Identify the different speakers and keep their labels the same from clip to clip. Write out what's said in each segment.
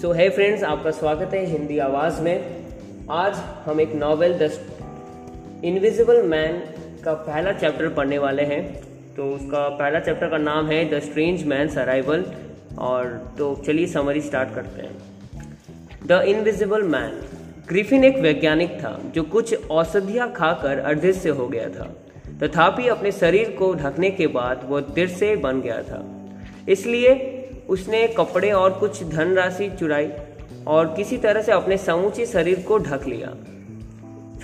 Speaker 1: सो है फ्रेंड्स आपका स्वागत है हिंदी आवाज़ में। आज हम एक नॉवेल द इनविजिबल मैन का पहला चैप्टर पढ़ने वाले हैं। तो उसका पहला चैप्टर का नाम है द स्ट्रेंज मैन अराइवल और तो चलिए समरी स्टार्ट करते हैं। द इनविजिबल मैन ग्रिफिन एक वैज्ञानिक था, जो कुछ औषधियाँ खाकर अदृश्य हो गया था। तथापि अपने शरीर को ढकने के बाद वह दृश्य बन गया था। इसलिए उसने कपड़े और कुछ धनराशि चुराई और किसी तरह से अपने समूचे शरीर को ढक लिया।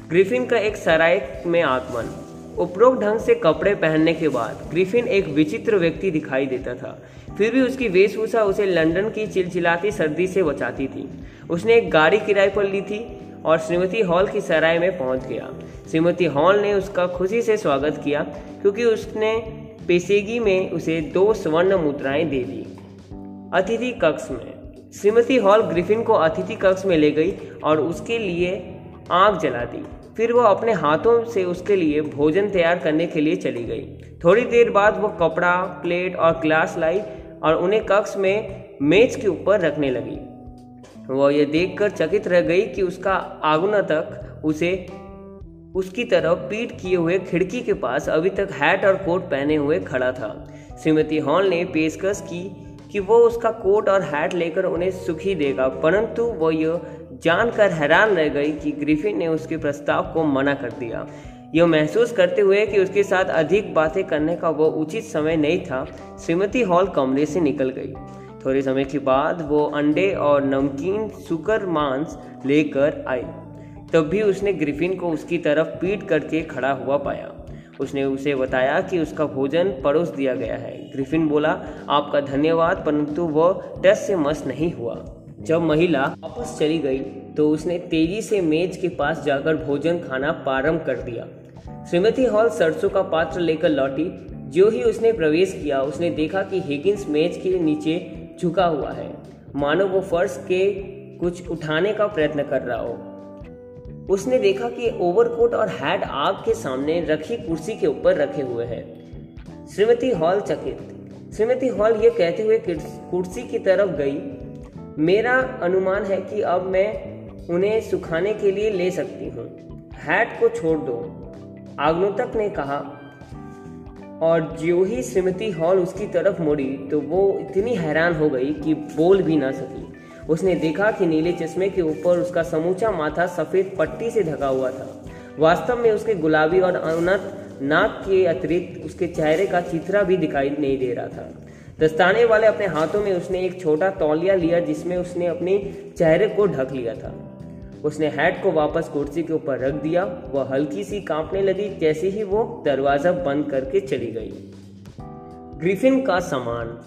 Speaker 1: ग्रिफिन का एक सराय में आगमन। उपरोक्त ढंग से कपड़े पहनने के बाद ग्रिफिन एक विचित्र व्यक्ति दिखाई देता था। फिर भी उसकी वेशभूषा उसे लंदन की चिलचिलाती सर्दी से बचाती थी। उसने एक गाड़ी किराए पर ली थी और श्रीमती हॉल की सराय में पहुँच गया। श्रीमती हॉल ने उसका खुशी से स्वागत किया क्योंकि उसने पेशेगी में उसे दो स्वर्ण मुद्राएँ दे दी। अतिथि कक्ष में। श्रीमती हॉल ग्रिफिन को अतिथि कक्ष में ले गई और उसके लिए आग जला दी। फिर वह अपने हाथों से उसके लिए भोजन तैयार करने के लिए चली गई। थोड़ी देर बाद वह कपड़ा, प्लेट और ग्लास लाई और उन्हें कक्ष में मेज के ऊपर रखने लगी। वह यह देखकर चकित रह गई कि उसका आगुना तक उसे उसकी तरफ़ पीठ किए हुए खिड़की के पास अभी तक हैट और कोट पहने हुए खड़ा था। श्रीमती हॉल ने पेशकश की कि वो उसका कोट और हैट लेकर उन्हें सुखी देगा। परंतु वो यह जानकर हैरान रह गई कि ग्रिफिन ने उसके प्रस्ताव को मना कर दिया। यह महसूस करते हुए कि उसके साथ अधिक बातें करने का वो उचित समय नहीं था, श्रीमती हॉल कमरे से निकल गई। थोड़े समय के बाद वो अंडे और नमकीन सुकर मांस लेकर आई। तब भी उसने ग्रिफिन को उसकी तरफ़ पीट करके खड़ा हुआ पाया। उसने उसे बताया कि उसका भोजन परोस दिया गया है। ग्रिफिन बोला, आपका धन्यवाद, परंतु वह टस से मस नहीं हुआ। जब महिला वापस चली गई तो उसने तेज़ी से मेज के पास जाकर भोजन खाना प्रारंभ कर दिया। श्रीमती हॉल सरसों का पात्र लेकर लौटी। जो ही उसने प्रवेश किया, उसने देखा कि हिगिंस मेज के नीचे झुका हुआ है। मानो वो फर्श के कुछ उठाने का प्रयत्न कर रहा हो। उसने देखा कि ओवरकोट और हैट आग के सामने रखी कुर्सी के ऊपर रखे हुए हैं। श्रीमती हॉल चकित। श्रीमती हॉल ये कहते हुए कुर्सी की तरफ़ गई। मेरा अनुमान है कि अब मैं उन्हें सुखाने के लिए ले सकती हूँ। हैट को छोड़ दो, आग्नोतक ने कहा। और जो ही श्रीमती हॉल उसकी तरफ़ मुड़ी तो वो इतनी हैरान हो गई कि बोल भी ना सकी। उसने देखा कि नीले चश्मे के ऊपर उसका समूचा माथा सफ़ेद पट्टी से ढका हुआ था। वास्तव में उसके गुलाबी और उन्नत नाक के अतिरिक्त उसके चेहरे का चित्रा भी दिखाई नहीं दे रहा था। दस्ताने वाले अपने हाथों में उसने एक छोटा तौलिया लिया, जिसमें उसने अपने चेहरे को ढक लिया था। उसने हैट को वापस कुर्सी के ऊपर रख दिया। वह हल्की सी कांपने लगी, जैसे ही वो दरवाज़ा बंद करके चली गई। ग्रिफिन का सामान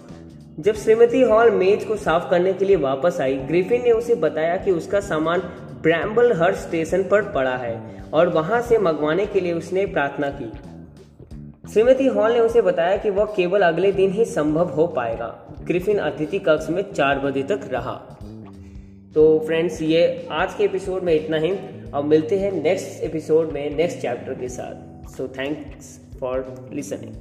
Speaker 1: जब श्रीमती हॉल मेज को साफ़ करने के लिए वापस आई, ग्रिफिन ने उसे बताया कि उसका सामान ब्रैम्बल हर स्टेशन पर पड़ा है और वहाँ से मंगवाने के लिए उसने प्रार्थना की। श्रीमती हॉल ने उसे बताया कि वह केवल अगले दिन ही संभव हो पाएगा। ग्रिफिन अतिथि कक्ष में चार बजे तक रहा। तो फ्रेंड्स, ये आज के एपिसोड में इतना ही। अब मिलते हैं नेक्स्ट एपिसोड में, नेक्स्ट चैप्टर के साथ। So thanks for listening